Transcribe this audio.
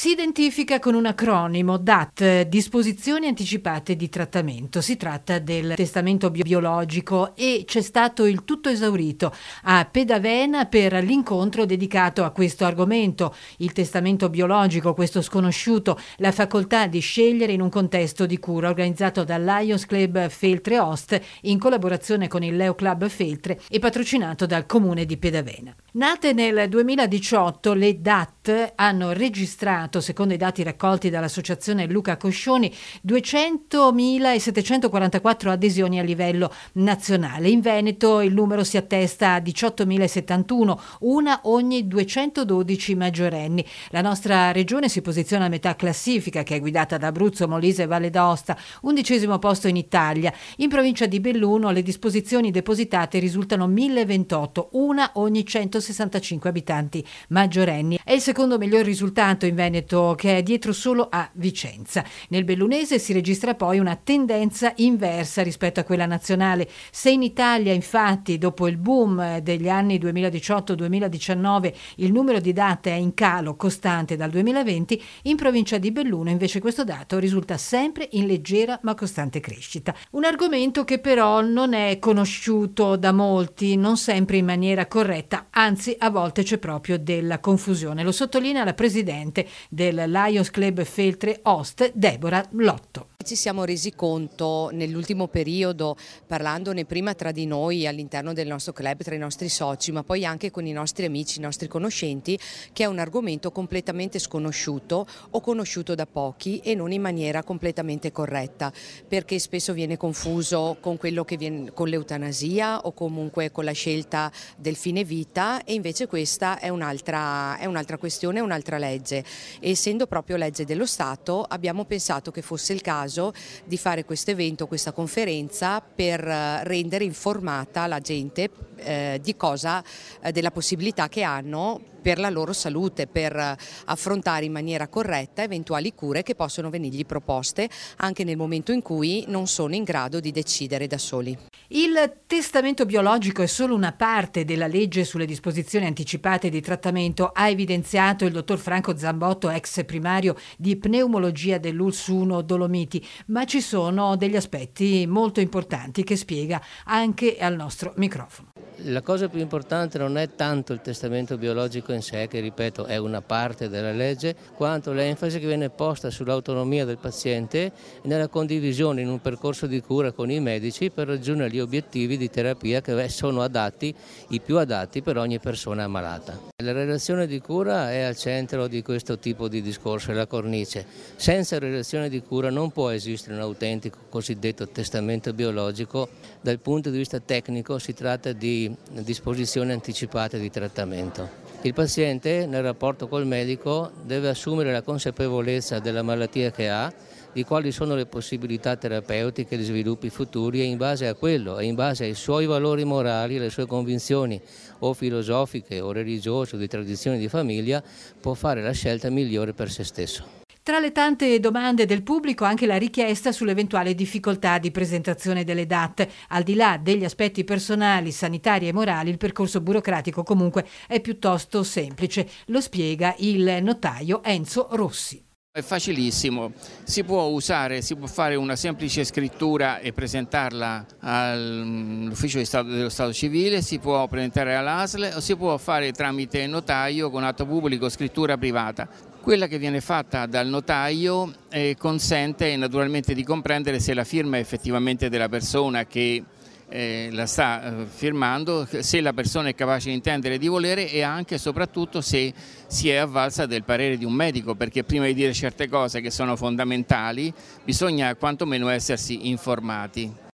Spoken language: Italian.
Si identifica con un acronimo DAT, disposizioni anticipate di trattamento. Si tratta del testamento biologico e c'è stato il tutto esaurito a Pedavena per l'incontro dedicato a questo argomento. Il testamento biologico, questo sconosciuto, la facoltà di scegliere in un contesto di cura organizzato dal Lions Club Feltre Host in collaborazione con il Leo Club Feltre e patrocinato dal comune di Pedavena. Nate nel 2018, le DAT hanno registrato, secondo i dati raccolti dall'associazione Luca Coscioni, 200.744 adesioni a livello nazionale. In Veneto il numero si attesta a 18.071, una ogni 212 maggiorenni. La nostra regione si posiziona a metà classifica, che è guidata da Abruzzo, Molise e Valle d'Aosta, undicesimo posto in Italia. In provincia di Belluno le disposizioni depositate risultano 1.028, una ogni 100 165 abitanti maggiorenni. È il secondo miglior risultato in Veneto che è dietro solo a Vicenza. Nel bellunese si registra poi una tendenza inversa rispetto a quella nazionale. Se in Italia infatti dopo il boom degli anni 2018-2019 il numero di date è in calo costante dal 2020, in provincia di Belluno invece questo dato risulta sempre in leggera ma costante crescita. Un argomento che però non è conosciuto da molti, non sempre in maniera corretta, anzi a volte c'è proprio della confusione. Lo sottolinea la presidente del Lions Club Feltre Host, Deborah Lotto. Ci siamo resi conto nell'ultimo periodo, parlandone prima tra di noi all'interno del nostro club, tra i nostri soci, ma poi anche con i nostri amici, i nostri conoscenti, che è un argomento completamente sconosciuto o conosciuto da pochi e non in maniera completamente corretta, perché spesso viene confuso con, viene, con l'eutanasia o comunque con la scelta del fine vita e invece questa è un'altra, è un'altra questione, un'altra legge. E essendo proprio legge dello Stato abbiamo pensato che fosse il caso caso di fare questo evento, questa conferenza per eh, rendere informata la gente eh, di cosa, eh, della possibilità che hanno per la loro salute, per eh, affrontare in maniera corretta eventuali cure che possono venirgli proposte anche nel momento in cui non sono in grado di decidere da soli. Il testamento biologico è solo una parte della legge sulle disposizioni anticipate di trattamento, ha evidenziato il dottor Franco Zambotto, ex primario di pneumologia dell'ULS 1 Dolomiti, ma ci sono degli aspetti molto importanti che spiega anche al nostro microfono. La cosa più importante non è tanto il testamento biologico in sé, che ripeto è una parte della legge, quanto l'enfasi che viene posta sull'autonomia del paziente e nella condivisione in un percorso di cura con i medici per raggiungere gli obiettivi di terapia che sono adatti, i più adatti per ogni persona ammalata. La relazione di cura è al centro di questo tipo di discorso, è la cornice. Senza relazione di cura non può esistere un autentico cosiddetto testamento biologico. Dal punto di vista tecnico si tratta di disposizioni anticipate di trattamento. Il paziente nel rapporto col medico deve assumere la consapevolezza della malattia che ha, di quali sono le possibilità terapeutiche, gli sviluppi futuri e in base a quello e in base ai suoi valori morali, alle sue convinzioni o filosofiche o religiose o di tradizioni di famiglia può fare la scelta migliore per se stesso. Tra le tante domande del pubblico anche la richiesta sull'eventuale difficoltà di presentazione delle DAT. Al di là degli aspetti personali, sanitari e morali, il percorso burocratico comunque è piuttosto semplice. Lo spiega il notaio Enzo Rossi. È facilissimo, si può usare, si può fare una semplice scrittura e presentarla all'ufficio Stato, dello Stato civile, si può presentare all'ASL o si può fare tramite notaio con atto pubblico scrittura privata. Quella che viene fatta dal notaio eh, consente naturalmente di comprendere se la firma è effettivamente della persona che eh, la sta eh, firmando, se la persona è capace di intendere e di volere e anche e soprattutto se si è avvalsa del parere di un medico, perché prima di dire certe cose che sono fondamentali bisogna quantomeno essersi informati.